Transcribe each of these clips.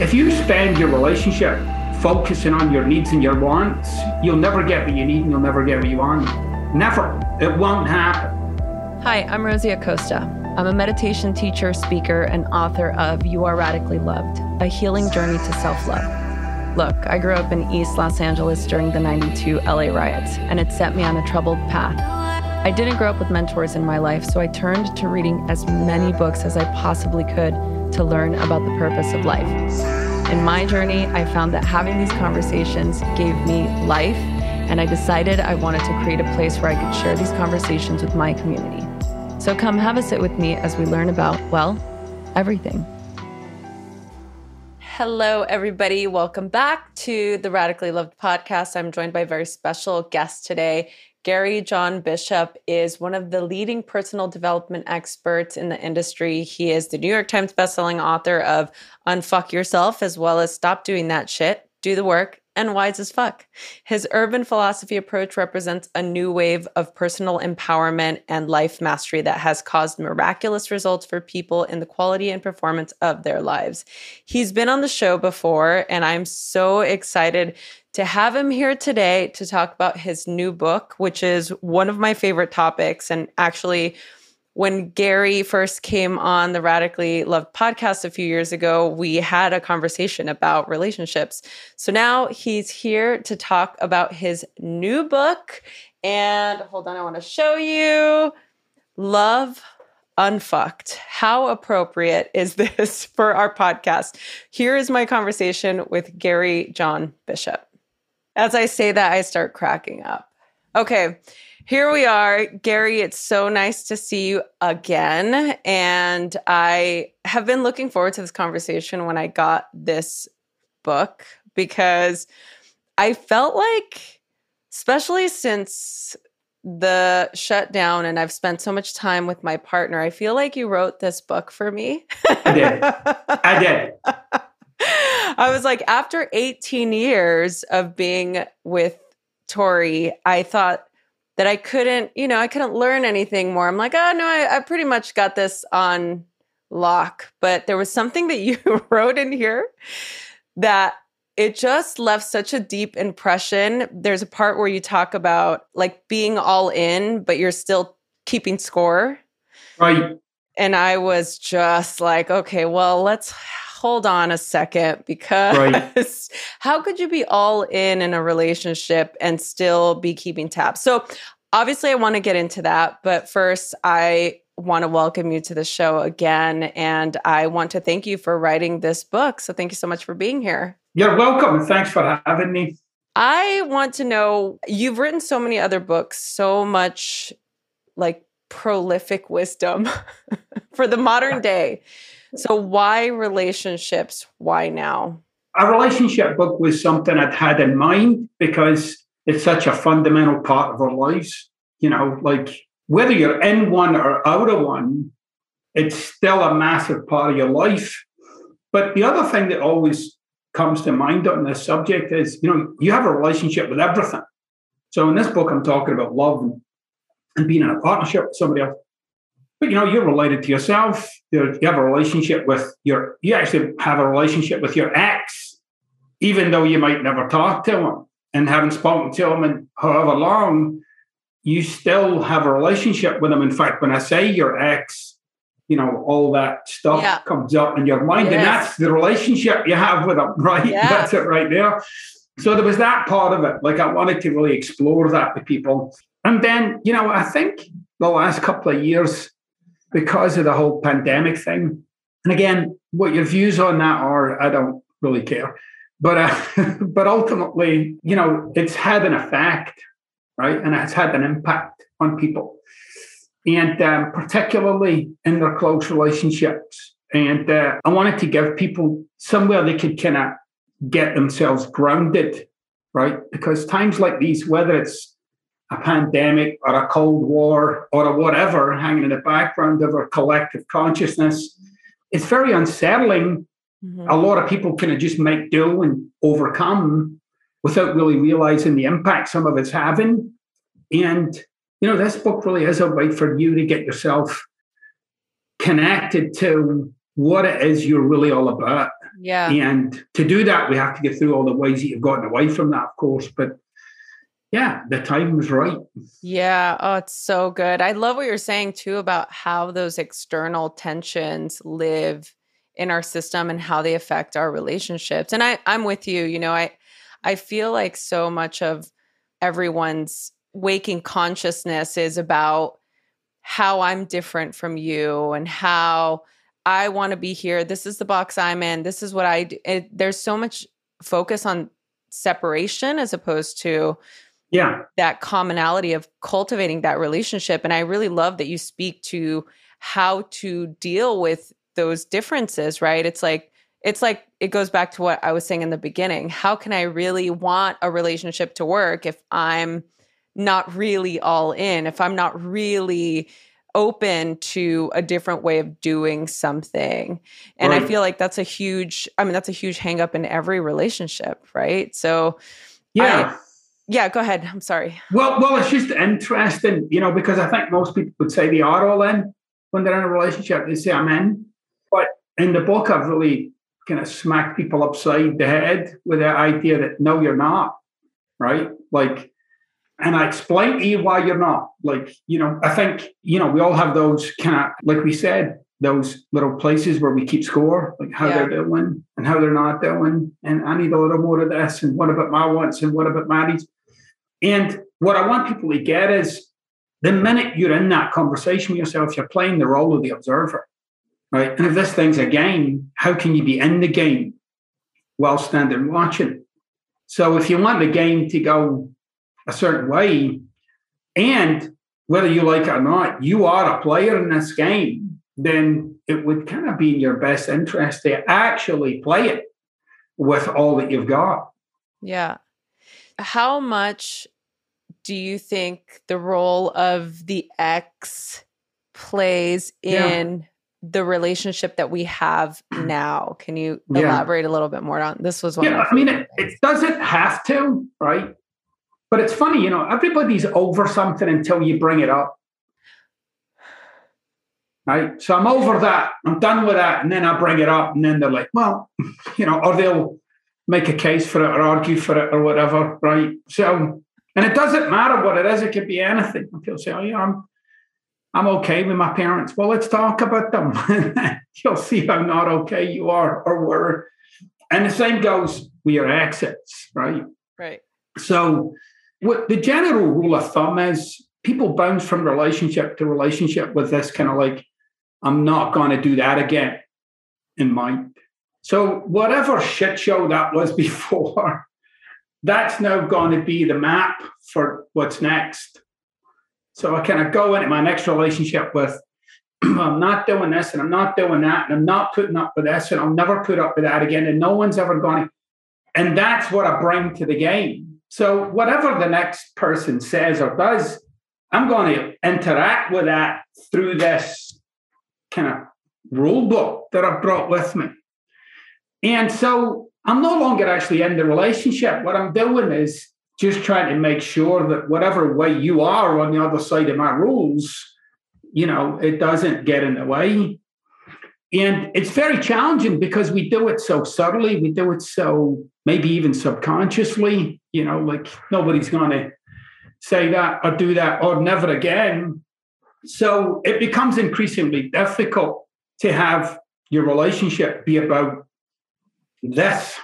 If you spend your relationship focusing on your needs and your wants, you'll never get what you need and you'll never get what you want. Never. It won't happen. Hi, I'm Rosie Acosta. I'm a meditation teacher, speaker, and author of You Are Radically Loved, a healing journey to self love. Look, I grew up in East Los Angeles during the 92 LA riots, and it set me on a troubled path. I didn't grow up with mentors in my life, so I turned to reading as many books as I possibly could to learn about the purpose of life. In my journey, I found that having these conversations gave me life, and I decided I wanted to create a place where I could share these conversations with my community. So come have a sit with me as we learn about, well, everything. Hello, everybody. Welcome back to the Radically Loved podcast. I'm joined by a very special guest today. Gary John Bishop is one of the leading personal development experts in the industry. He is the New York Times bestselling author of Unfuck Yourself, as well as Stop Doing That Shit, Do the Work, and wise as fuck. His urban philosophy approach represents a new wave of personal empowerment and life mastery that has caused miraculous results for people in the quality and performance of their lives. He's been on the show before, and I'm so excited to have him here today to talk about his new book, which is one of my favorite topics. And actually, when Gary first came on the Radically Loved podcast a few years ago, we had a conversation about relationships. So now he's here to talk about his new book. And hold on, I want to show you Love Unfucked. How appropriate is this for our podcast? Here is my conversation with Gary John Bishop. As I say that, I start cracking up. Okay here we are. Gary, it's so nice to see you again. And I have been looking forward to this conversation when I got this book because I felt like, especially since the shutdown and I've spent so much time with my partner, I feel like you wrote this book for me. I did. I did. I was like, after 18 years of being with Tori, I thought that I couldn't, you know, I couldn't learn anything more. I'm like, oh no, I, I pretty much got this on lock. But there was something that you wrote in here that it just left such a deep impression. There's a part where you talk about like being all in, but you're still keeping score. Right. And I was just like, okay, well, let's hold on a second because right. how could you be all in in a relationship and still be keeping tabs? So obviously I want to get into that, but first I want to welcome you to the show again and I want to thank you for writing this book. So thank you so much for being here. You're welcome. Thanks for having me. I want to know you've written so many other books, so much like prolific wisdom for the modern day. So, why relationships? Why now? A relationship book was something I'd had in mind because it's such a fundamental part of our lives. You know, like whether you're in one or out of one, it's still a massive part of your life. But the other thing that always comes to mind on this subject is, you know, you have a relationship with everything. So in this book, I'm talking about love and, and being in a partnership with somebody else. But you know, you're related to yourself. You have a relationship with your. You actually have a relationship with your ex, even though you might never talk to him and haven't spoken to him in however long. You still have a relationship with him. In fact, when I say your ex, you know, all that stuff yeah. comes up in your mind, yes. and that's the relationship you have with them right? Yeah. That's it right there. So there was that part of it. Like I wanted to really explore that with people. And then, you know, I think the last couple of years, because of the whole pandemic thing. And again, what your views on that are, I don't really care. But uh, but ultimately, you know, it's had an effect, right? And it's had an impact on people, and um, particularly in their close relationships. And uh, I wanted to give people somewhere they could kind of get themselves grounded, right? Because times like these, whether it's a pandemic or a cold war or a whatever hanging in the background of our collective consciousness it's very unsettling mm-hmm. a lot of people kind of just make do and overcome without really realizing the impact some of it's having and you know this book really is a way for you to get yourself connected to what it is you're really all about Yeah. And to do that, we have to get through all the ways that you've gotten away from that, of course. But yeah, the time was right. Yeah. Oh, it's so good. I love what you're saying too about how those external tensions live in our system and how they affect our relationships. And I, I'm with you. You know, I I feel like so much of everyone's waking consciousness is about how I'm different from you and how I want to be here. This is the box I'm in. This is what I do. It, there's so much focus on separation as opposed to yeah. that commonality of cultivating that relationship. And i really love that you speak to how to deal with those differences right? It's like it's like it goes back to what i was saying in the beginning. How can i really want a relationship to work if i'm not really all in if i'm not really open to a different way of doing something? And right. i feel like that's a huge i mean that's a huge hang up in every relationship right? So yeah. I, yeah, go ahead. I'm sorry. Well, well, it's just interesting, you know, because I think most people would say they are all in when they're in a relationship. They say I'm in, but in the book, I've really kind of smacked people upside the head with the idea that no, you're not, right? Like, and I explain to you why you're not. Like, you know, I think you know we all have those kind of, like we said, those little places where we keep score, like how yeah. they're doing and how they're not doing. And I need a little more of this. And what about my wants? And what about Maddie's? And what I want people to get is the minute you're in that conversation with yourself, you're playing the role of the observer, right? And if this thing's a game, how can you be in the game while standing watching? So if you want the game to go a certain way, and whether you like it or not, you are a player in this game, then it would kind of be in your best interest to actually play it with all that you've got. Yeah how much do you think the role of the ex plays in yeah. the relationship that we have now? Can you yeah. elaborate a little bit more on this? Was one. Yeah, I mean, it, it doesn't have to, right? But it's funny, you know, everybody's over something until you bring it up. Right. So I'm over that. I'm done with that. And then I bring it up. And then they're like, well, you know, or they'll make a case for it or argue for it or whatever, right? So, and it doesn't matter what it is; it could be anything. People say, "Oh yeah, I'm, I'm okay with my parents." Well, let's talk about them. You'll see how not okay you are or were. And the same goes with your exits, right? Right. So, what the general rule of thumb is, people bounce from relationship to relationship with this kind of like, "I'm not going to do that again," in mind so whatever shit show that was before, that's now going to be the map for what's next. So I kind of go into my next relationship with, I'm not doing this and I'm not doing that and I'm not putting up with this and I'll never put up with that again and no one's ever going to. And that's what I bring to the game. So whatever the next person says or does, I'm going to interact with that through this kind of rule book that I've brought with me. And so I'm no longer actually in the relationship. What I'm doing is just trying to make sure that whatever way you are on the other side of my rules, you know, it doesn't get in the way. And it's very challenging because we do it so subtly, we do it so maybe even subconsciously, you know, like nobody's going to say that or do that or never again. So it becomes increasingly difficult to have your relationship be about this.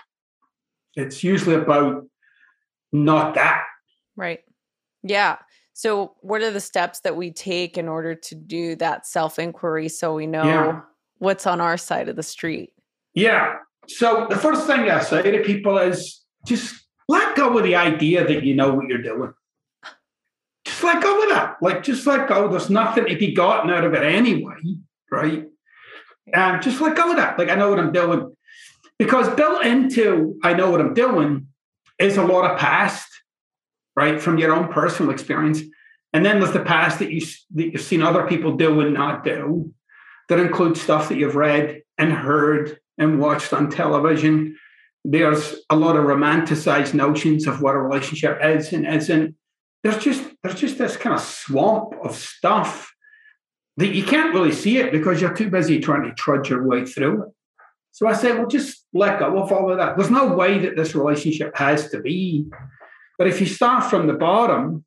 It's usually about not that. Right. Yeah. So, what are the steps that we take in order to do that self inquiry so we know yeah. what's on our side of the street? Yeah. So, the first thing I say to people is just let go of the idea that you know what you're doing. Just let go of that. Like, just let go. There's nothing to be gotten out of it anyway, right? And um, just let go of that. Like, I know what I'm doing. Because built into I know what I'm doing is a lot of past, right, from your own personal experience. And then there's the past that you that you've seen other people do and not do. That includes stuff that you've read and heard and watched on television. There's a lot of romanticized notions of what a relationship is and isn't. There's just there's just this kind of swamp of stuff that you can't really see it because you're too busy trying to trudge your way through it. So I say, well, just let go of all of that. There's no way that this relationship has to be. But if you start from the bottom,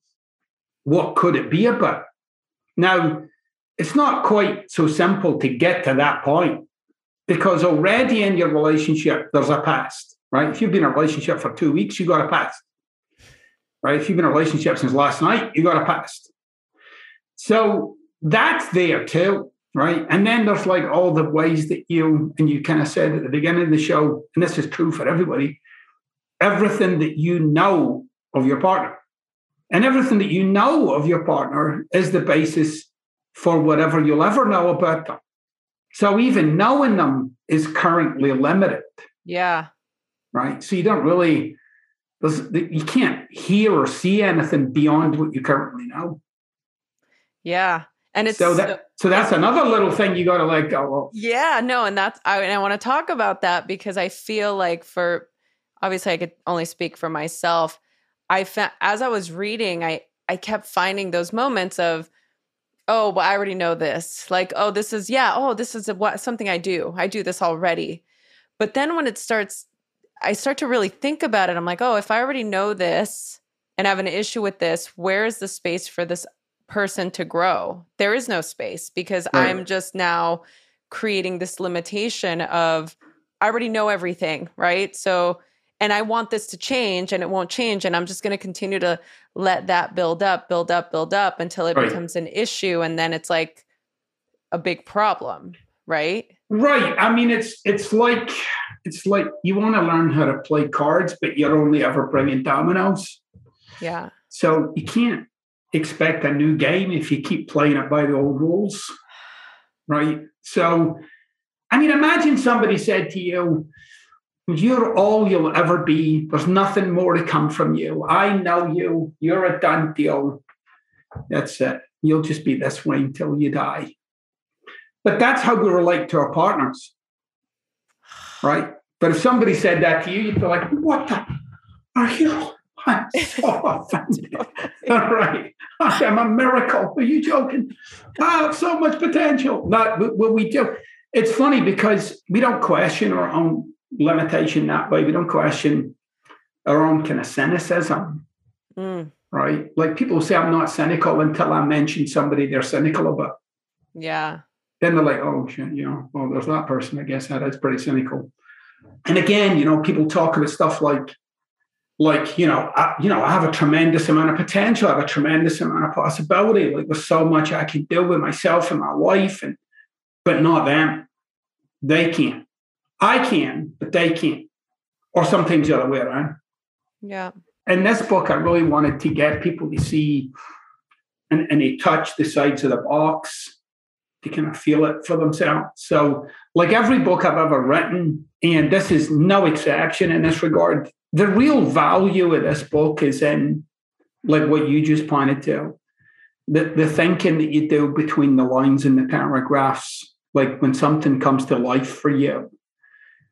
what could it be about? Now, it's not quite so simple to get to that point because already in your relationship, there's a past, right? If you've been in a relationship for two weeks, you've got a past, right? If you've been in a relationship since last night, you've got a past. So that's there too, right? And then there's like all the ways that you, and you kind of said at the beginning of the show, and this is true for everybody, everything that you know of your partner. And everything that you know of your partner is the basis for whatever you'll ever know about them. So even knowing them is currently limited. Yeah. Right. So you don't really, you can't hear or see anything beyond what you currently know. Yeah. And it's so that so that's another little thing you got to let go of. Yeah, no, and that's I, and I want to talk about that because I feel like for obviously I could only speak for myself. I found as I was reading, I I kept finding those moments of, oh, well, I already know this. Like, oh, this is yeah, oh, this is a, what something I do. I do this already. But then when it starts, I start to really think about it. I'm like, oh, if I already know this and have an issue with this, where is the space for this person to grow. There is no space because right. I'm just now creating this limitation of I already know everything, right? So and I want this to change and it won't change and I'm just going to continue to let that build up, build up, build up until it right. becomes an issue and then it's like a big problem, right? Right. I mean it's it's like it's like you want to learn how to play cards but you're only ever bringing dominoes. Yeah. So you can't expect a new game if you keep playing it by the old rules, right? So, I mean, imagine somebody said to you, You're all you'll ever be. There's nothing more to come from you. I know you. You're a done deal. That's it. You'll just be this way until you die. But that's how we relate to our partners, right? But if somebody said that to you, you'd be like, What the? Are you? I'm so offended. All right. I'm a miracle. Are you joking? I have so much potential. Not what we do. It's funny because we don't question our own limitation that way. We don't question our own kind of cynicism. Mm. Right. Like people say, I'm not cynical until I mention somebody they're cynical about. Yeah. Then they're like, oh, shit, you know, well, there's that person. I guess that is pretty cynical. And again, you know, people talk about stuff like, like you know I, you know I have a tremendous amount of potential. I have a tremendous amount of possibility. Like there's so much I can do with myself and my wife and but not them. They can I can but they can't. Or sometimes the other way around. Yeah. In this book I really wanted to get people to see and, and they touch the sides of the box to kind of feel it for themselves. So like every book I've ever written and this is no exception in this regard the real value of this book is in like what you just pointed to. The, the thinking that you do between the lines and the paragraphs like when something comes to life for you.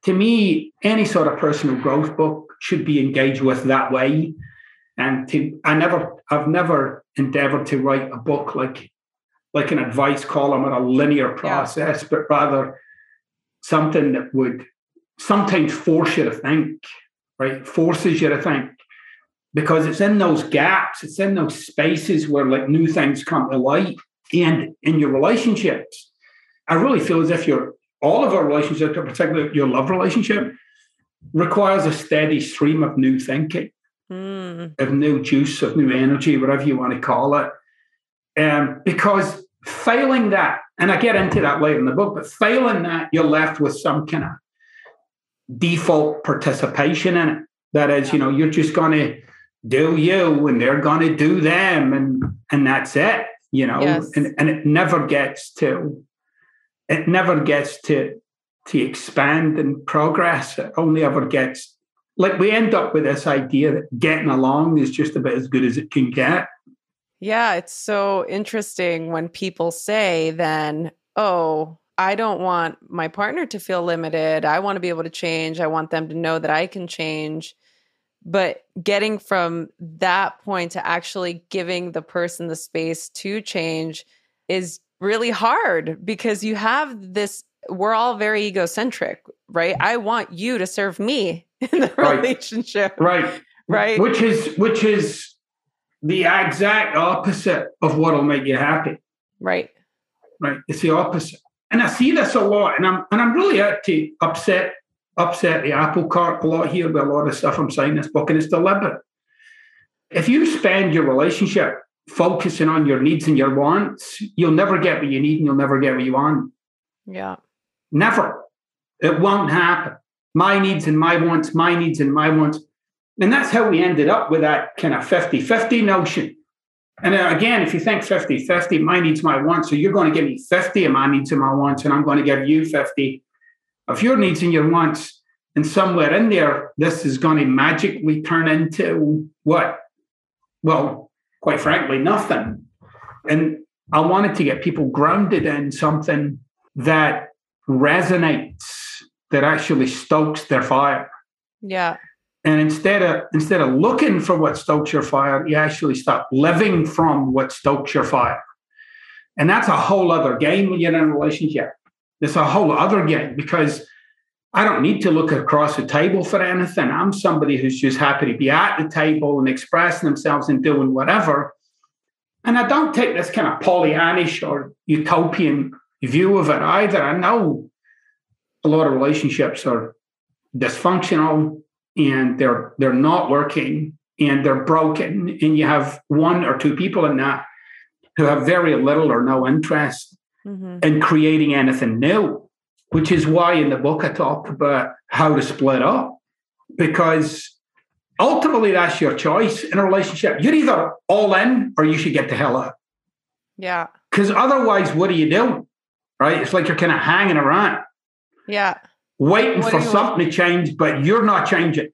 To me any sort of personal growth book should be engaged with that way. And to i never i've never endeavored to write a book like like an advice column or a linear process yeah. but rather something that would sometimes force you to think right? Forces you to think because it's in those gaps, it's in those spaces where like new things come to light. And in your relationships, I really feel as if your all of our relationships, particularly your love relationship, requires a steady stream of new thinking, mm. of new juice, of new energy, whatever you want to call it. Um, because failing that, and I get into that later in the book, but failing that, you're left with some kind of default participation in it. That is, you know, you're just going to do you and they're going to do them and and that's it, you know. Yes. And and it never gets to it never gets to to expand and progress. It only ever gets like we end up with this idea that getting along is just about as good as it can get. Yeah, it's so interesting when people say then, oh, I don't want my partner to feel limited. I want to be able to change. I want them to know that I can change. But getting from that point to actually giving the person the space to change is really hard because you have this we're all very egocentric, right? I want you to serve me in the Right. relationship. Right. Right. Which is which is the exact opposite of what'll make you happy. Right. Right. It's the opposite. And I see this a lot, and I'm and I'm really out to upset upset the apple cart a lot here with a lot of stuff I'm saying in this book, and it's deliberate. If you spend your relationship focusing on your needs and your wants, you'll never get what you need and you'll never get what you want. Yeah. Never. It won't happen. My needs and my wants, my needs and my wants. And that's how we ended up with that kind of 50 50 notion. And again, if you think 50 50, my needs, my wants, so you're going to give me 50 of my needs and my wants, and I'm going to give you 50 of your needs and your wants. And somewhere in there, this is going to magically turn into what? Well, quite frankly, nothing. And I wanted to get people grounded in something that resonates, that actually stokes their fire. Yeah. And instead of instead of looking for what stokes your fire, you actually start living from what stokes your fire. And that's a whole other game when you're in a relationship. It's a whole other game because I don't need to look across the table for anything. I'm somebody who's just happy to be at the table and expressing themselves and doing whatever. And I don't take this kind of Pollyannish or utopian view of it either. I know a lot of relationships are dysfunctional and they're they're not working and they're broken. And you have one or two people in that who have very little or no interest hmm in creating anything new which is why in the book i talk about how to split up because ultimately that's your choice in a relationship. You're either all in or you should get the hell out. Yeah. because otherwise what do you do right? It's like you're kind of hanging around. Yeah. waiting What for something to change but you're not changing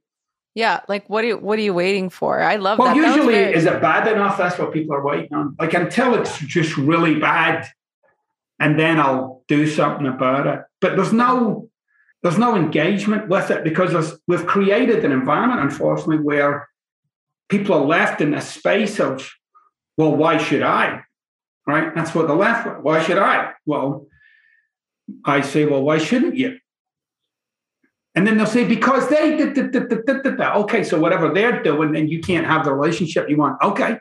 Yeah. Like what are you what are you waiting for? I love Well, that. Was usually, is it bad enough? That's what people are waiting on. Like until it's just really bad, and then I'll do something about it. But there's no, there's no engagement with it because we've created an environment, unfortunately, where people are left in a space of, well, why should I? Right? That's what they're left. Why should I? Well, I say, well, why shouldn't you? And then they'll say, because they did. Okay, so whatever they're doing, then you can't have the relationship you want. Okay.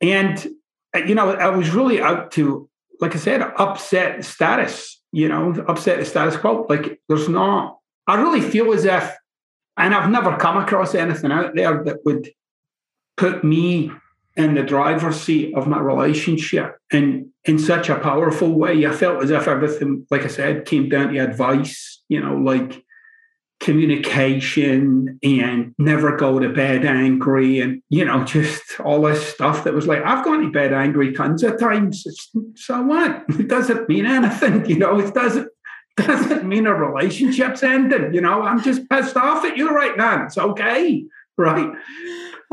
And, uh, you know, I was really out to, like I said, upset status, you know, upset the status quo. Like there's not, I really feel as if, and I've never come across anything out there that would put me in the driver's seat of my relationship and in such a powerful way. I felt as if everything, like I said, came down to advice, you know, like communication and never go to bed angry and, you know, just all this stuff that was like, I've gone to bed angry tons of times. So what? It doesn't mean anything, you know, it doesn't doesn't mean a relationship's ended. You know, I'm just pissed off at you right now. It's okay, right?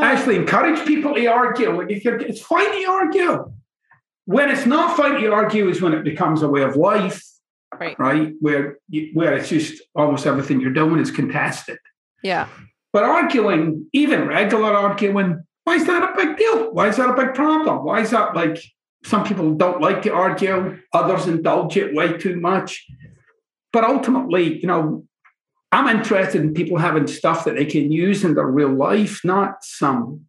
Actually encourage people to argue. Like if you're, it's fine to argue. When it's not fine to argue is when it becomes a way of life, right. right? Where you, where it's just almost everything you're doing is contested. Yeah. But arguing, even regular arguing, why is that a big deal? Why is that a big problem? Why is that like some people don't like to argue, others indulge it way too much. But ultimately, you know, I'm interested in people having stuff that they can use in their real life, not some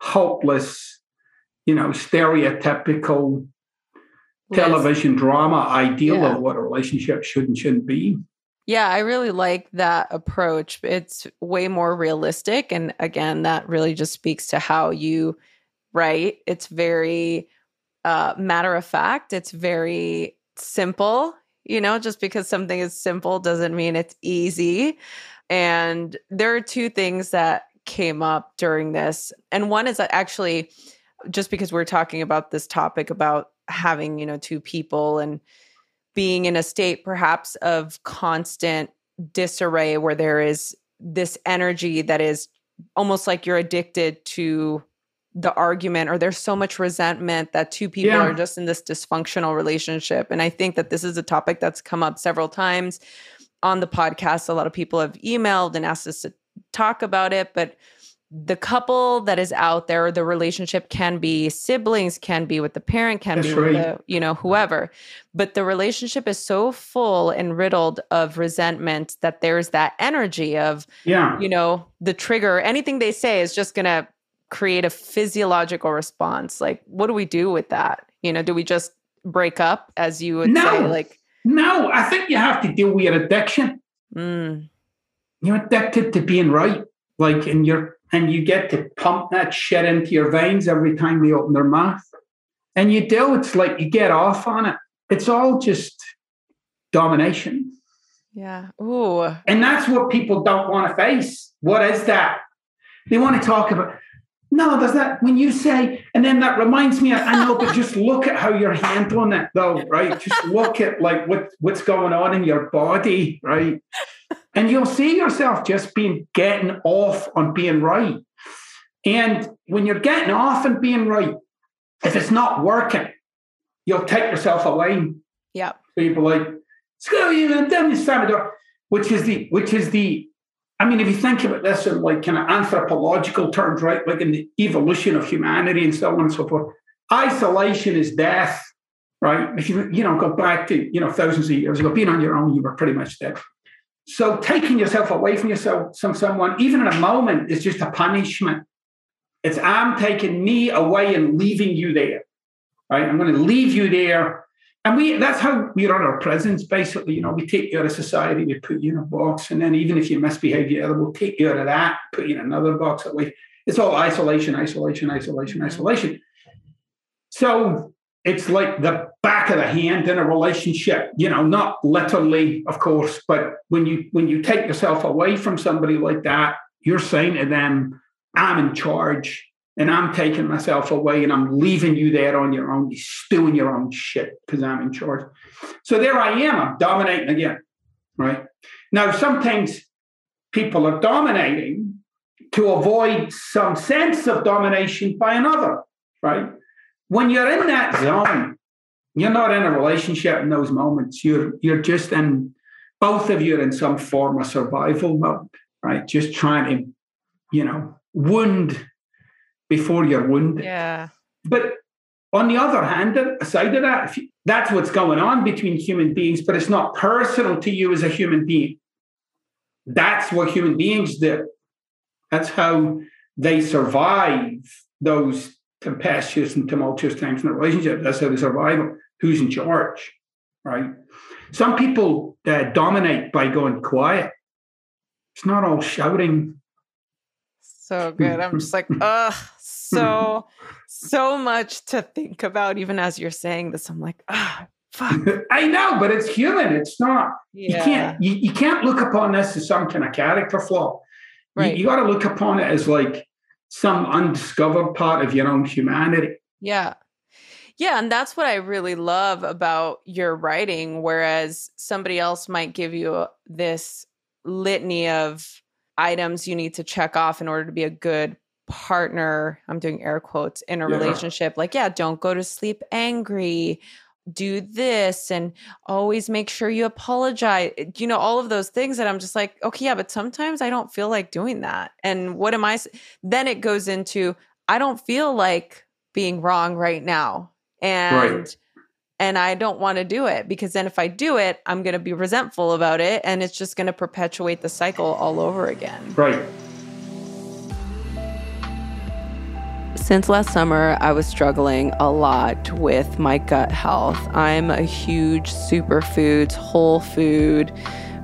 hopeless, you know, stereotypical Liz. television drama ideal Yeah. of what a relationship should and shouldn't be. Yeah, I really like that approach. It's way more realistic. And again, that really just speaks to how you write. It's very uh, matter of fact, it's very simple. You know, just because something is simple doesn't mean it's easy. And there are two things that came up during this. And one is that actually, just because we're talking about this topic about having, you know, two people and being in a state perhaps of constant disarray where there is this energy that is almost like you're addicted to the argument or there's so much resentment that two people Yeah. are just in this dysfunctional relationship and i think that this is a topic that's come up several times on the podcast a lot of people have emailed and asked us to talk about it but the couple that is out there, the relationship can be siblings, can be with the parent, can That's be with the, you know, whoever. But the relationship is so full and riddled of resentment that there's that energy of, Yeah. you know, the trigger, anything they say is just gonna create a physiological response. Like, what do we do with that? You know, do we just break up as you would say? Like, No, I think you have to deal with your addiction. mm, You're addicted to being right. Like, and you're and you get to pump that shit into your veins every time they open their mouth. And you do, it's like you get off on it. It's all just domination. yeah. Ooh. And that's what people don't want to face. What is that? They want to talk about. No, does that when you say, and then that reminds me. I know, but just look at how you're handling it, though, right? Just look at like what what's going on in your body, right? And you'll see yourself just being getting off on being right. And when you're getting off and being right, if it's not working, you'll take yourself away Yep. people like screw you and damn you slam the door which is the which is the i mean if you think about this in like kind of anthropological terms right like in the evolution of humanity and so on and so forth isolation is death right? If you you know go back to you know thousands of years ago being on your own you were pretty much dead. So taking yourself away from yourself from someone even in a moment is just a punishment. It's i'm taking me away and leaving you there right? I'm going to leave you there and we that's how we run our prisons, basically. You know, we take you out of society, we put you in a box, and then even if you misbehave, yeah, we'll take you out of that, put you in another box. That way, it's all isolation, isolation, isolation, mm-hmm. isolation. So it's like the back of the hand in a relationship, you know, not literally, of course, but when you when you take yourself away from somebody like that, you're saying to them, I'm in charge and I'm taking myself away and I'm leaving you there on your own. You're stewing your own shit because I'm in charge. So there I am. I'm dominating again. Right. Now, sometimes people are dominating to avoid some sense of domination by another. Right. When you're in that zone, you're not in a relationship in those moments. You're you're just in both of you are in some form of survival mode, right? Just trying to, you know, wound before you're wounded. Yeah. But on the other hand, aside of that, you, that's what's going on between human beings, but it's not personal to you as a human being. That's what human beings do. That's how they survive those tempestuous and tumultuous times in a relationship. That's how they survive. Who's in charge, right? Some people uh, dominate by going quiet. It's not all shouting. So good. I'm just like, ugh, so so much to think about. Even as you're saying this, I'm like, ah, fuck. I know, but it's human. It's not. Yeah. You can't. You, you can't look upon this as some kind of character flaw. Right. You, you got to look upon it as like some undiscovered part of your own humanity. Yeah. Yeah, and that's what I really love about your writing. Whereas somebody else might give you this litany of items you need to check off in order to be a good partner. I'm doing air quotes in a Yeah. relationship. Like, yeah, don't go to sleep angry. Do this and always make sure you apologize. You know, all of those things that I'm just like, okay, yeah, but sometimes I don't feel like doing that. And what am I? Then it goes into, I don't feel like being wrong right now and and I don't want to do it because then if I do it, I'm going to be resentful about it and it's just going to perpetuate the cycle all over again. Right. Since last summer, I was struggling a lot with my gut health. I'm a huge superfoods, whole food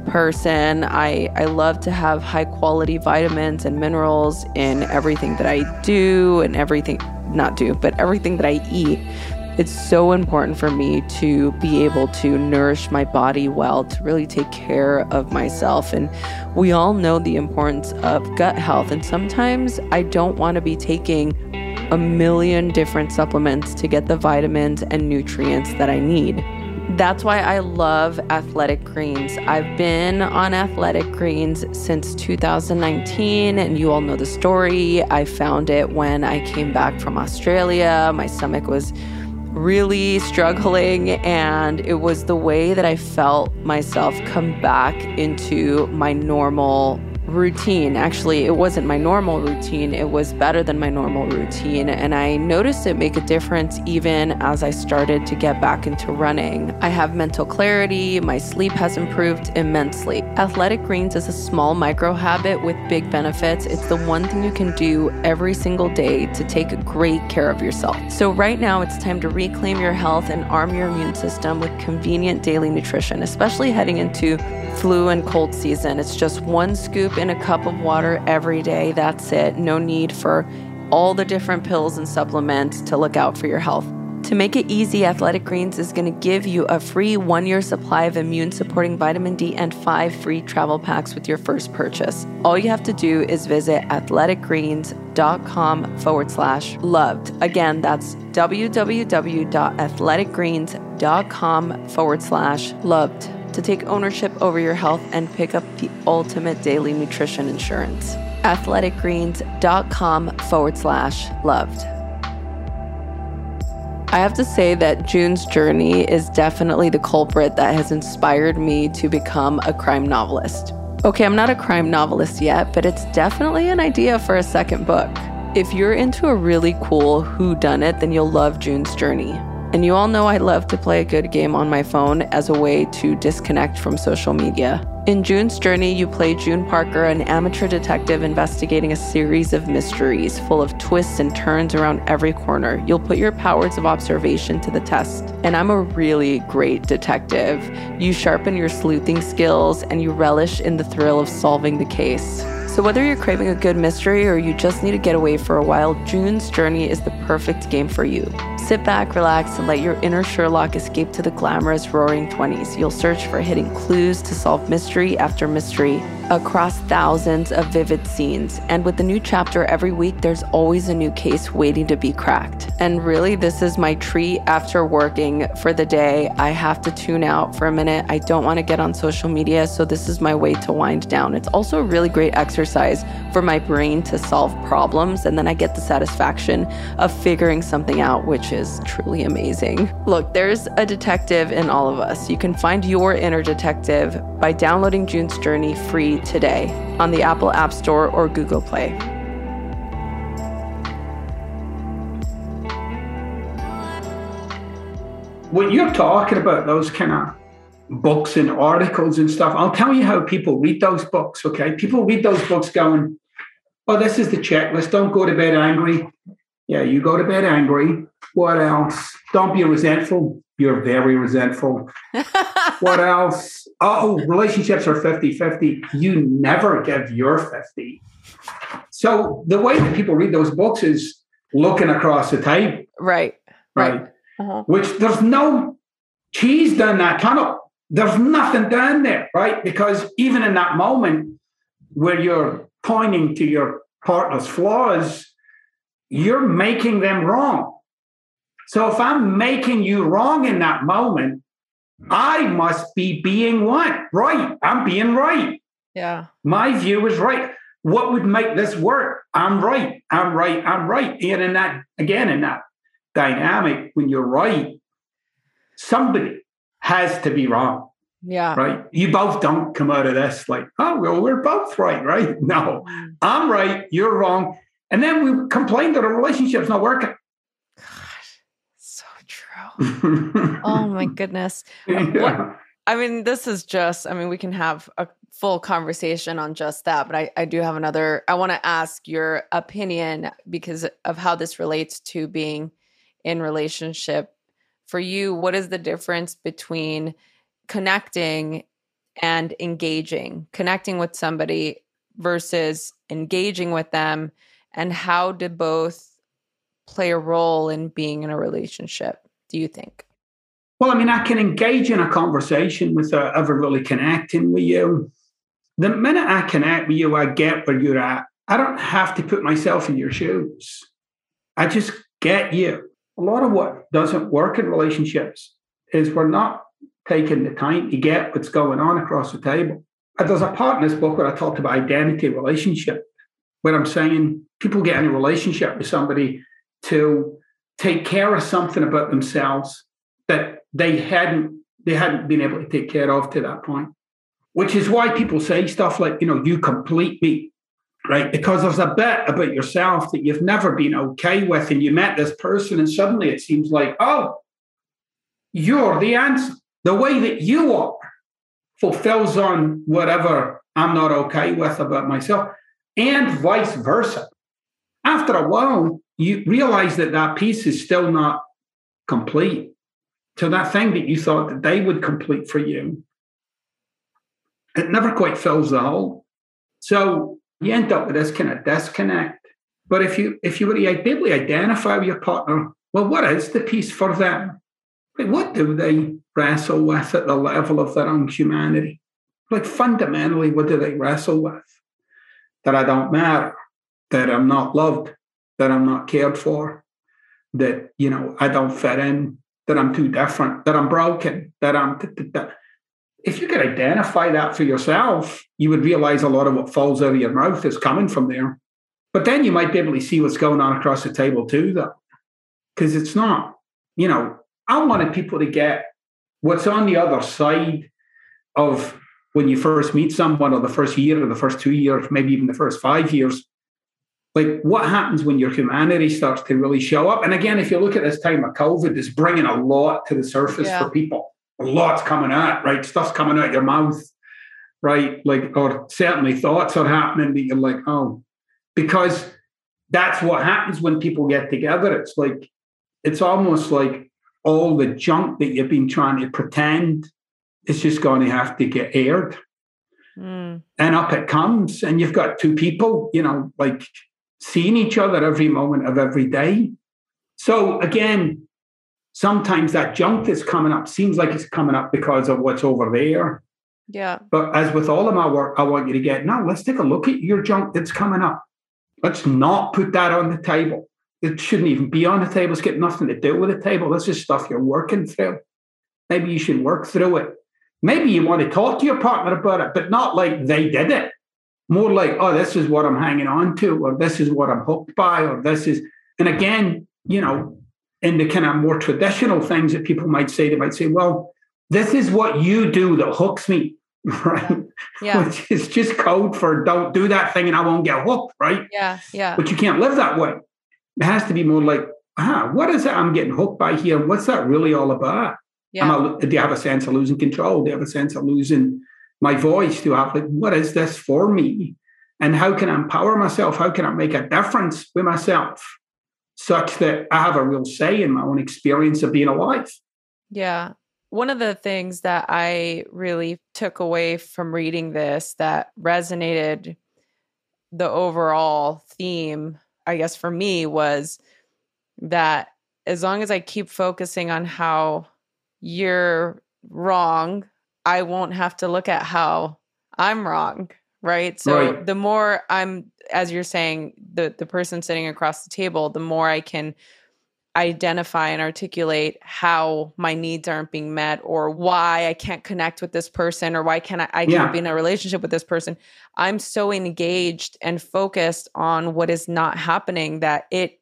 person. I, I love to have high quality vitamins and minerals in everything that I do and everything, not do, but everything that I eat. It's so important for me to be able to nourish my body well, to really take care of myself. And we all know the importance of gut health. And sometimes I don't want to be taking a million different supplements to get the vitamins and nutrients that I need. That's why I love Athletic Greens. I've been on Athletic Greens since 2019, and you all know the story. I found it when I came back from Australia. My stomach was really struggling, and it was the way that I felt myself come back into my normal routine. Actually, it wasn't my normal routine, it was better than my normal routine. And I noticed it make a difference even as I started to get back into running. I have mental clarity, my sleep has improved immensely. Athletic Greens is a small micro habit with big benefits. It's the one thing you can do every single day to take great care of yourself. So, right now, it's time to reclaim your health and arm your immune system with convenient daily nutrition, especially heading into flu and cold season. It's just one scoop in a cup of water every day. That's it. No need for all the different pills and supplements to look out for your health. To make it easy, Athletic Greens is going to give you a free one year supply of immune supporting vitamin D and five free travel packs with your first purchase. All you have to do is visit athleticgreens.com forward slash loved. Again, that's www.athleticgreens.com forward slash loved to take ownership over your health and pick up the ultimate daily nutrition insurance. Athleticgreens.com forward slash loved. I have to say that June's journey is definitely the culprit that has inspired me to become a crime novelist. Okay, I'm not a crime novelist yet, but it's definitely an idea for a second book. If you're into a really cool who done it, then you'll love June's journey. And you all know I love to play a good game on my phone as a way to disconnect from social media. In June's journey, you play June Parker, an amateur detective investigating a series of mysteries full of twists and turns around every corner. You'll put your powers of observation to the test. And I'm a really great detective. You sharpen your sleuthing skills and you relish in the thrill of solving the case. So, whether you're craving a good mystery or you just need to get away for a while, June's Journey is the perfect game for you. Sit back, relax, and let your inner Sherlock escape to the glamorous roaring 20s. You'll search for hidden clues to solve mystery after mystery across thousands of vivid scenes. And with the new chapter every week, there's always a new case waiting to be cracked. And really, this is my treat after working for the day. I have to tune out for a minute. I don't want to get on social media, so this is my way to wind down. It's also a really great exercise for my brain to solve problems, and then I get the satisfaction of figuring something out, which is truly amazing. Look, there's a detective in all of us. You can find your inner detective by downloading June's Journey free today on the Apple App Store or Google Play. When you're talking about those kind of books and articles and stuff, I'll tell you how people read those books, okay? People read those books going, oh, this is the checklist. Don't go to bed angry. Yeah, you go to bed angry. What else? Don't be resentful. You're very resentful. what else? Oh, relationships are 50 50. You never give your 50. So the way that people read those books is looking across the table. Right. Right. right. Uh-huh. Which there's no cheese down that tunnel. There's nothing down there, right? Because even in that moment where you're pointing to your partner's flaws, you're making them wrong. So if I'm making you wrong in that moment, I must be being what? Right. I'm being right. Yeah. My view is right. What would make this work? I'm right. I'm right. I'm right. And in that, again, in that dynamic, when you're right, somebody has to be wrong. Yeah. Right. You both don't come out of this like, oh, well, we're both right. Right. No, mm. I'm right. You're wrong. And then we complain that our relationship's not working. oh my goodness. Yeah. What, I mean, this is just, I mean, we can have a full conversation on just that, but I, I do have another. I want to ask your opinion because of how this relates to being in relationship. For you, what is the difference between connecting and engaging, connecting with somebody versus engaging with them? And how do both play a role in being in a relationship? Do you think? Well, I mean, I can engage in a conversation without ever really connecting with you. The minute I connect with you, I get where you're at. I don't have to put myself in your shoes. I just get you. A lot of what doesn't work in relationships is we're not taking the time to get what's going on across the table. There's a part in this book where I talked about identity relationship, where I'm saying people get in a relationship with somebody to take care of something about themselves that they hadn't they hadn't been able to take care of to that point. which is why people say stuff like, you know, you complete me, right? Because there's a bit about yourself that you've never been okay with, and you met this person, and suddenly it seems like, oh, you're the answer. The way that you are fulfills on whatever I'm not okay with about myself, and vice versa. After a while, you realize that that piece is still not complete. So that thing that you thought that they would complete for you, it never quite fills the hole. So you end up with this kind of disconnect. But if you if you were to to identify with your partner, well, what is the piece for them? Like, what do they wrestle with at the level of their own humanity? Like fundamentally, what do they wrestle with? That I don't matter, that I'm not loved, that I'm not cared for, that you know I don't fit in, that I'm too different, that I'm broken, that I'm. That. If you could identify that for yourself, you would realize a lot of what falls out of your mouth is coming from there. But then you might be able to see what's going on across the table too, though, because it's not. You know, I wanted people to get what's on the other side of when you first meet someone, or the first year, or the first two years, maybe even the first five years like what happens when your humanity starts to really show up? And again if you look at this time of covid it's bringing a lot to the surface yeah. for people. A lot's coming out right? Stuff's coming out your mouth right? Like or certainly thoughts are happening that you're like oh. Because that's what happens when people get together. It's like it's almost like all the junk that you've been trying to pretend is just going to have to get aired. Mm. and up it comes and you've got two people you know like seeing each other every moment of every day. So again, sometimes that junk that's coming up seems like it's coming up because of what's over there. Yeah. But as with all of my work, I want you to get now, let's take a look at your junk that's coming up. Let's not put that on the table. It shouldn't even be on the table. It's got nothing to do with the table. This is stuff you're working through. Maybe you should work through it. Maybe you want to talk to your partner about it, but not like they did it more like, oh, this is what I'm hanging on to, or this is what I'm hooked by, or this is, and again, you know, in the kind of more traditional things that people might say, they might say, well, this is what you do that hooks me, right? Yeah. Which is just code for don't do that thing and I won't get hooked, right? Yeah. Yeah. But you can't live that way. It has to be more like, ah, what is it I'm getting hooked by here? What's that really all about? Yeah. do you have a sense of losing control? Do you have a sense of losing my voice to have like, what is this for me? And how can I empower myself? How can I make a difference with myself such that I have a real say in my own experience of being alive? Yeah. One of the things that I really took away from reading this that resonated the overall theme, I guess, for me was that as long as I keep focusing on how you're wrong I won't have to look at how I'm wrong, right? So right. the more I'm as you're saying, the the person sitting across the table, the more I can identify and articulate how my needs aren't being met or why I can't connect with this person or why can't I, I can't be in a relationship with this person. I'm so engaged and focused on what is not happening that it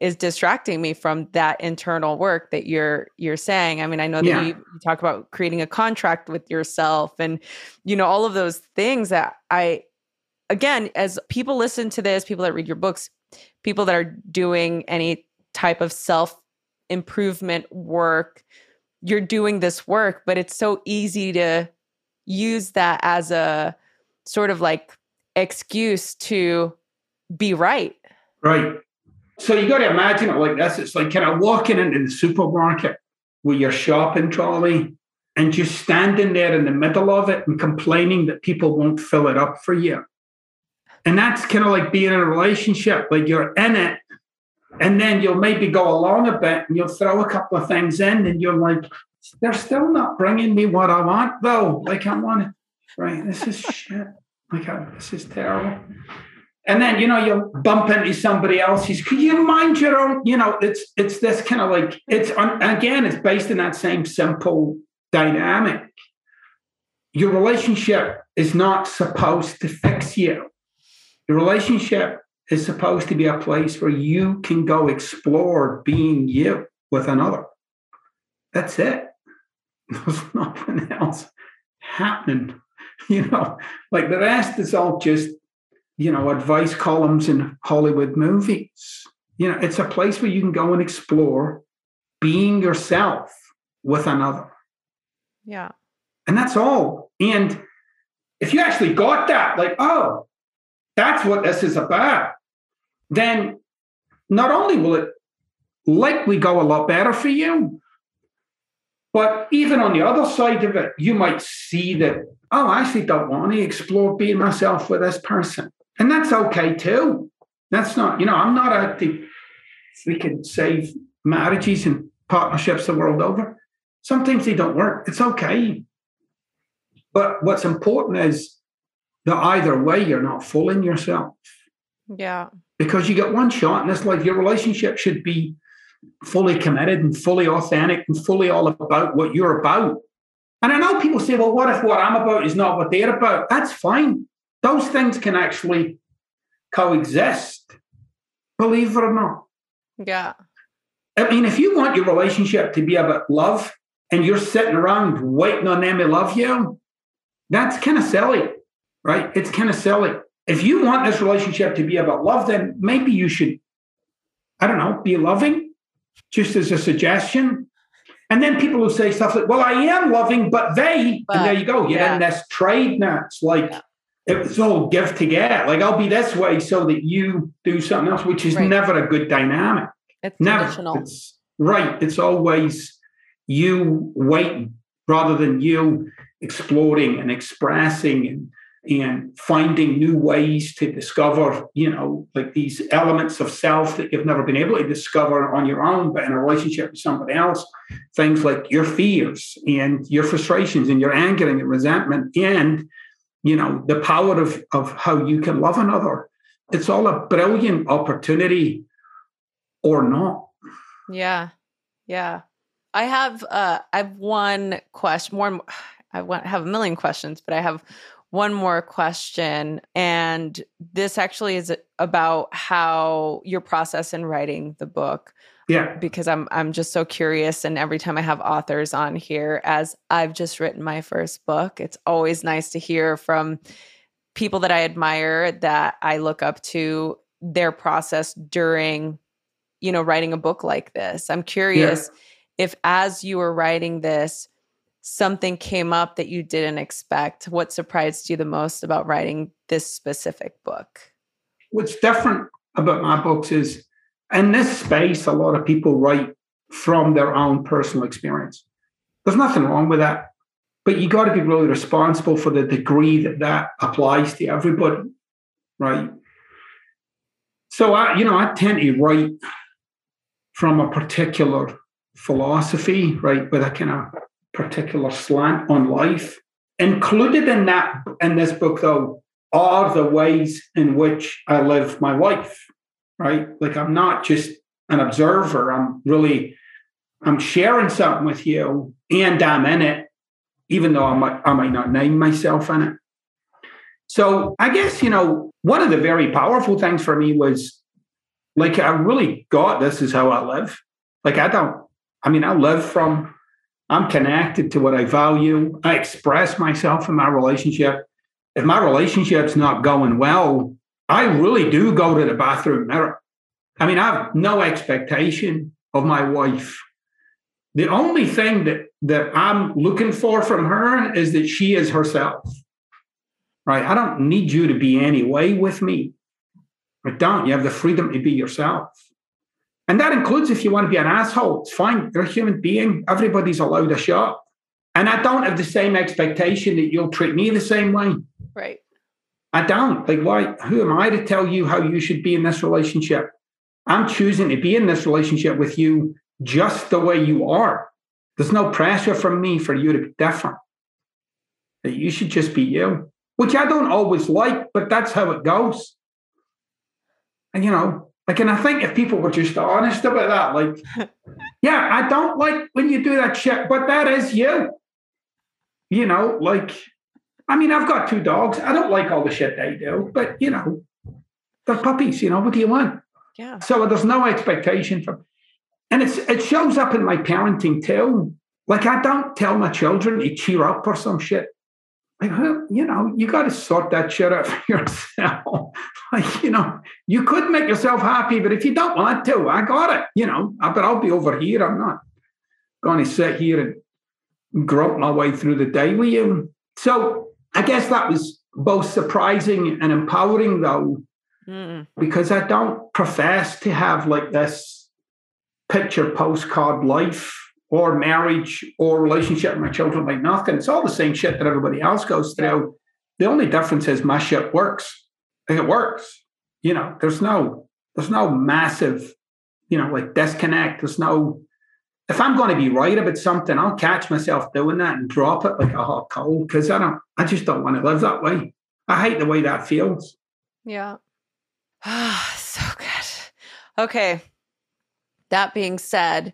is distracting me from that internal work that you're you're saying. I mean i know that yeah. you, you, talk about creating a contract with yourself and you know all of those things that i again as people listen to this people that read your books people that are doing any type of self improvement work you're doing this work but it's so easy to use that as a sort of like excuse to be right. Right so you got to imagine it like this. It's like kind of walking into the supermarket with your shopping trolley and just standing there in the middle of it and complaining that people won't fill it up for you. And that's kind of like being in a relationship, like you're in it, and then you'll maybe go along a bit and you'll throw a couple of things in, and you're like, they're still not bringing me what I want, though. Like, I want it, right? This is shit. Like, this is terrible and then you know you'll bump into somebody else. He's, can you mind your own? You know, it's it's this kind of like it's on, again, it's based in that same simple dynamic. Your relationship is not supposed to fix you. Your relationship is supposed to be a place where you can go explore being you with another. That's it. There's nothing else happening you know, like the rest is all just, you know, advice columns in Hollywood movies. You know, it's a place where you can go and explore being yourself with another. Yeah. And that's all. And if you actually got that, like, oh, that's what this is about, then not only will it likely go a lot better for you, but even on the other side of it, you might see that, oh, I actually don't want to explore being myself with this person. And that's okay too. That's not, you know, I'm not out to we can save marriages and partnerships the world over. Sometimes they don't work. It's okay. But what's important is that either way, you're not fooling yourself. Yeah. Because you get one shot and it's like Your relationship should be fully committed and fully authentic and fully all about what you're about. And I know people say, well, what if what I'm about is not what they're about? That's fine. Those things can actually coexist, believe it or not. Yeah. I mean, if you want your relationship to be about love and you're sitting around waiting on them to love you, that's kind of silly, right? It's kind of silly. If you want this relationship to be about love, then maybe you should, I don't know, be loving, just as a suggestion. And then people will say stuff like, well, I am loving, but they, but, and there you go, you're yeah. in this trade now. It's like, yeah. It's all give to get. Like, I'll be this way so that you do something else, which is right. never a good dynamic. It's never. It's, right. It's always you waiting rather than you exploring and expressing and and finding new ways to discover, you know, like these elements of self that you've never been able to discover on your own, but in a relationship with somebody else, things like your fears and your frustrations and your anger and your resentment and, you know, the power of, of how you can love another. It's all a brilliant opportunity or not. Yeah. Yeah. I have uh I have one question more I want have a million questions, but I have one more question and this actually is about how your process in writing the book. Yeah. Because I'm I'm just so curious and every time I have authors on here as I've just written my first book, it's always nice to hear from people that I admire that I look up to their process during you know writing a book like this. I'm curious yeah. if as you were writing this something came up that you didn't expect? What surprised you the most about writing this specific book? What's different about my books is in this space, a lot of people write from their own personal experience. There's nothing wrong with that. But you got to be really responsible for the degree that that applies to everybody, right? So I, you know, I tend to write from a particular philosophy, right, with a kind of particular slant on life. Included in that in this book, though, are the ways in which I live my life. Right, like I'm not just an observer. I'm really I'm sharing something with you, and I'm in it, even though I might I might not name myself in it. So I guess you know one of the very powerful things for me was like I really got this is how I live. Like I don't. I mean, I live from I'm connected to what I value. I express myself in my relationship. If my relationship's not going well, I really do go to the bathroom mirror. I mean, I have no expectation of my wife. The only thing that, that I'm looking for from her is that she is herself. Right? I don't need you to be any way with me. I don't. You have the freedom to be yourself. And that includes if you want to be an asshole, it's fine. You're a human being. Everybody's allowed a shot. And I don't have the same expectation that you'll treat me the same way. Right. I don't. Like, why? Who am I to tell you how you should be in this relationship? I'm choosing to be in this relationship with you just the way you are. There's no pressure from me for you to be different. That you should just be you, which I don't always like, but that's how it goes. And you know, like, and I think if people were just honest about that, like, yeah, I don't like when you do that shit, but that is you. You know, like, I mean, I've got two dogs. I don't like all the shit they do, but you know, they're puppies. You know, what do you want? Yeah. So there's no expectation from, and it's it shows up in my parenting too. Like, I don't tell my children to cheer up or some shit. like, you know, you got to sort that shit out for yourself. like, you know, you could make yourself happy, but if you don't want to, I got it, you know, but I'll be over here. I'm not going to sit here and grope my way through the day with you. So I guess that was both surprising and empowering, though, mm. because I don't profess to have like this picture postcard life or marriage or relationship with my children like nothing. It's all the same shit that everybody else goes through. The only difference is my shit works. Like it works. You know, there's no there's no massive, you know, like disconnect. There's no if I'm going to be right about something, I'll catch myself doing that and drop it like a hot coal because I don't I just don't want to live that way. I hate the way that feels. Yeah. Ah, so good. Okay. That being said,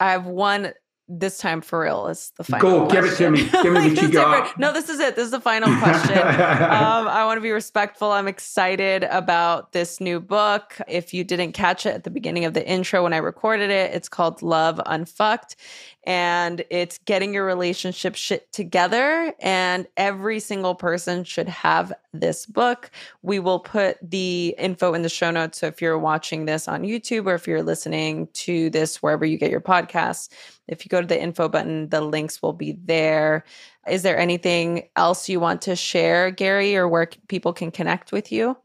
I have one this time for real is the final. Go, question. give it to me. Give me what you got. No, this is it. This is the final question. um, I want to be respectful. I'm excited about this new book. If you didn't catch it at the beginning of the intro when I recorded it, it's called Love Unfucked and it's getting your relationship shit together. And every single person should have this book. We will put the info in the show notes. So if you're watching this on YouTube or if you're listening to this wherever you get your podcasts, if you go to the info button, the links will be there. Is there anything else you want to share, Gary, or where people can connect with you?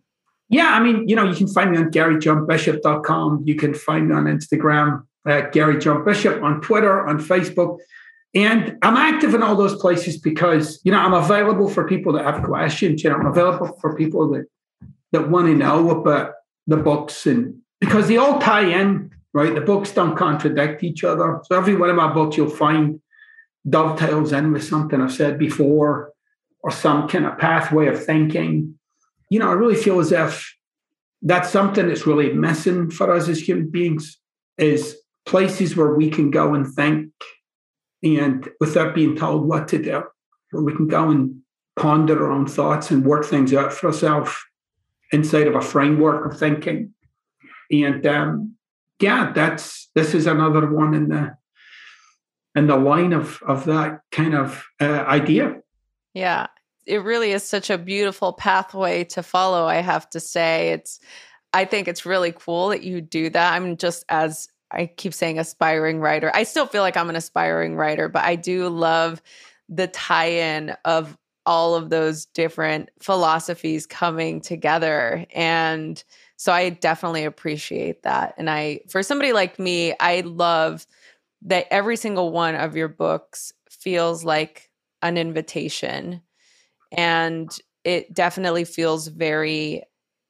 Yeah, I mean, you know, you can find me on garyjohnbishop.com. You can find me on Instagram uh, Gary John Bishop on Twitter, on Facebook. And I'm active in all those places because, you know, I'm available for people that have questions. You know, I'm available for people that that want to know about the books and because they all tie in, right? The books don't contradict each other. So every one of my books you'll find dovetails in with something I've said before or some kind of pathway of thinking. You know, I really feel as if that's something that's really missing for us as human beings is places where we can go and think and without being told what to do, where we can go and ponder our own thoughts and work things out for ourselves inside of a framework of thinking. And um, yeah, that's this is another one in the in the line of of that kind of uh, idea. Yeah, it really is such a beautiful pathway to follow. I have to say, it's. I think it's really cool that you do that. I'm just as I keep saying aspiring writer. I still feel like I'm an aspiring writer, but I do love the tie in of all of those different philosophies coming together. And so I definitely appreciate that. And I, for somebody like me, I love that every single one of your books feels like an invitation. And it definitely feels very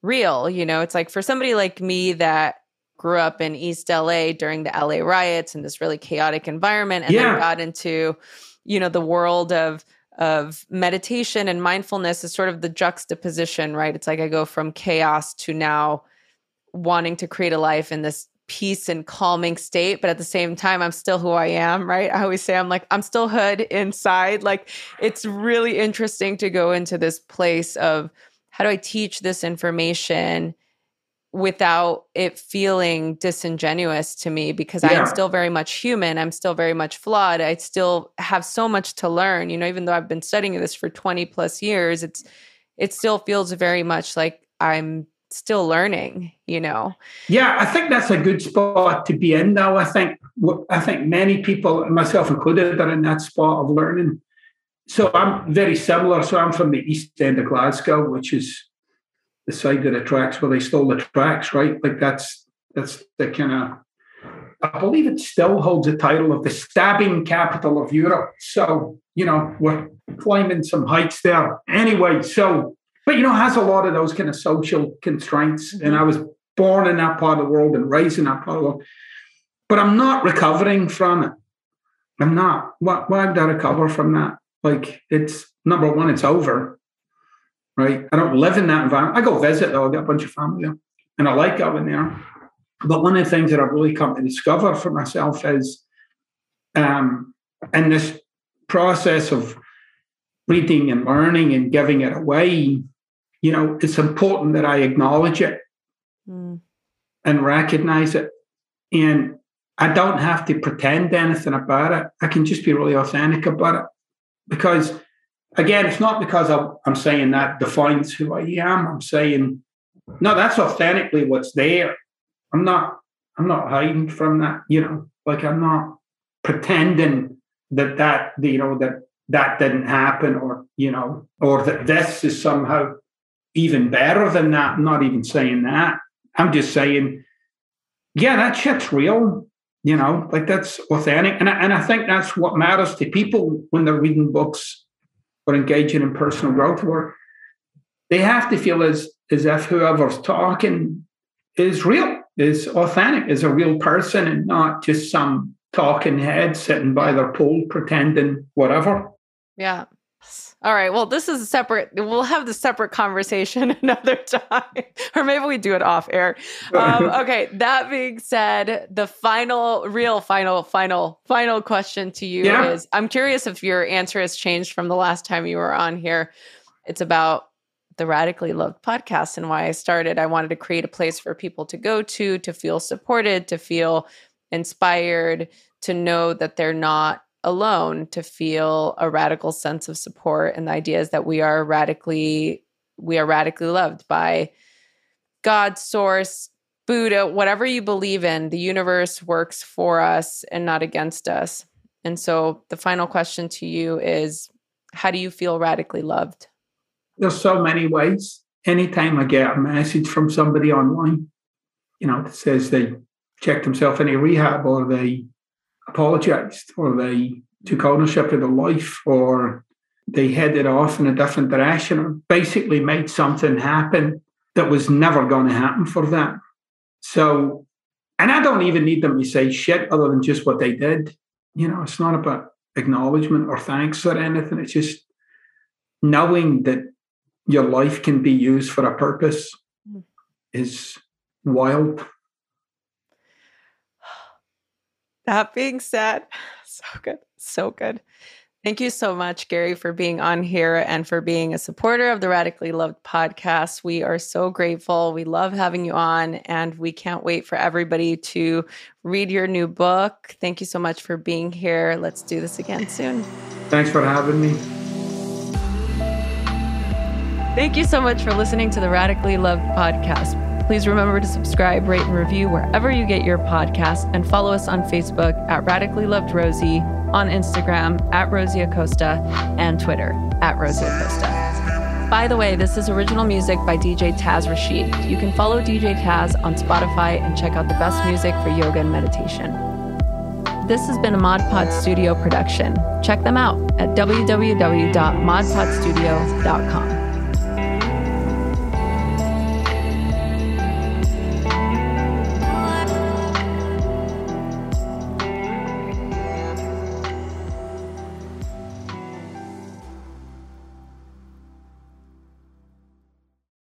real. You know, it's like for somebody like me that grew up in East LA during the LA riots in this really chaotic environment and yeah. then got into you know the world of of meditation and mindfulness is sort of the juxtaposition right? It's like I go from chaos to now wanting to create a life in this peace and calming state but at the same time I'm still who I am right? I always say I'm like I'm still hood inside. Like it's really interesting to go into this place of how do I teach this information without it feeling disingenuous to me because yeah. I am still very much human. I'm still very much flawed. I still have so much to learn. You know, even though I've been studying this for 20 plus years, it's it still feels very much like I'm still learning, you know. Yeah, I think that's a good spot to be in though. I think I think many people, myself included, are in that spot of learning. So I'm very similar. So I'm from the east end of Glasgow, which is the side of the tracks where they stole the tracks, right? Like that's that's the kind of I believe it still holds the title of the stabbing capital of Europe. So, you know, we're climbing some heights there. Anyway, so but you know, has a lot of those kind of social constraints. Mm-hmm. And I was born in that part of the world and raised in that part of the world. But I'm not recovering from it. I'm not. Why, why would I recover from that? Like it's number one, it's over right? I don't live in that environment. I go visit though. I got a bunch of family there, and I like going there. But one of the things that I've really come to discover for myself is, um, in this process of reading and learning and giving it away, you know, it's important that I acknowledge it mm. and recognize it. And I don't have to pretend anything about it. I can just be really authentic about it because again, it's not because I'm saying that defines who I am. I'm saying, no, that's authentically what's there. I'm not, I'm not hiding from that, you know, like I'm not pretending that that, you know, that that didn't happen or, you know, or that this is somehow even better than that. I'm not even saying that. I'm just saying, yeah, that shit's real. You know, like that's authentic. And I, and I think that's what matters to people when they're reading books or engaging in personal growth work. They have to feel as, as if whoever's talking is real, is authentic, is a real person and not just some talking head sitting by their pool pretending whatever. Yeah. All right. Well, this is a separate. We'll have the separate conversation another time, or maybe we do it off air. Um, okay. That being said, the final, real, final, final, final question to you yeah. is: I'm curious if your answer has changed from the last time you were on here. It's about the Radically Loved podcast and why I started. I wanted to create a place for people to go to, to feel supported, to feel inspired, to know that they're not alone to feel a radical sense of support and the idea is that we are radically we are radically loved by god source buddha whatever you believe in the universe works for us and not against us. And so the final question to you is how do you feel radically loved? There's so many ways. Anytime i get a message from somebody online you know that says they checked themselves into rehab or they apologized or they took ownership of their life or they headed off in a different direction or basically made something happen that was never going to happen for them. So, and I don't even need them to say shit other than just what they did. You know, it's not about acknowledgement or thanks or anything. It's just knowing that your life can be used for a purpose mm. is wild. That being said, so good. So good. Thank you so much, Gary, for being on here and for being a supporter of the Radically Loved podcast. We are so grateful. We love having you on, and we can't wait for everybody to read your new book. Thank you so much for being here. Let's do this again soon. Thanks for having me. Thank you so much for listening to the Radically Loved podcast. Please remember to subscribe, rate, and review wherever you get your podcast, and follow us on Facebook at Radically Loved Rosie, on Instagram at Rosie Acosta, and Twitter at Rosie Acosta. By the way, this is original music by DJ Taz Rashid. You can follow DJ Taz on Spotify and check out the best music for yoga and meditation. This has been a Mod Pod Studio production. Check them out at www.modpodstudio.com.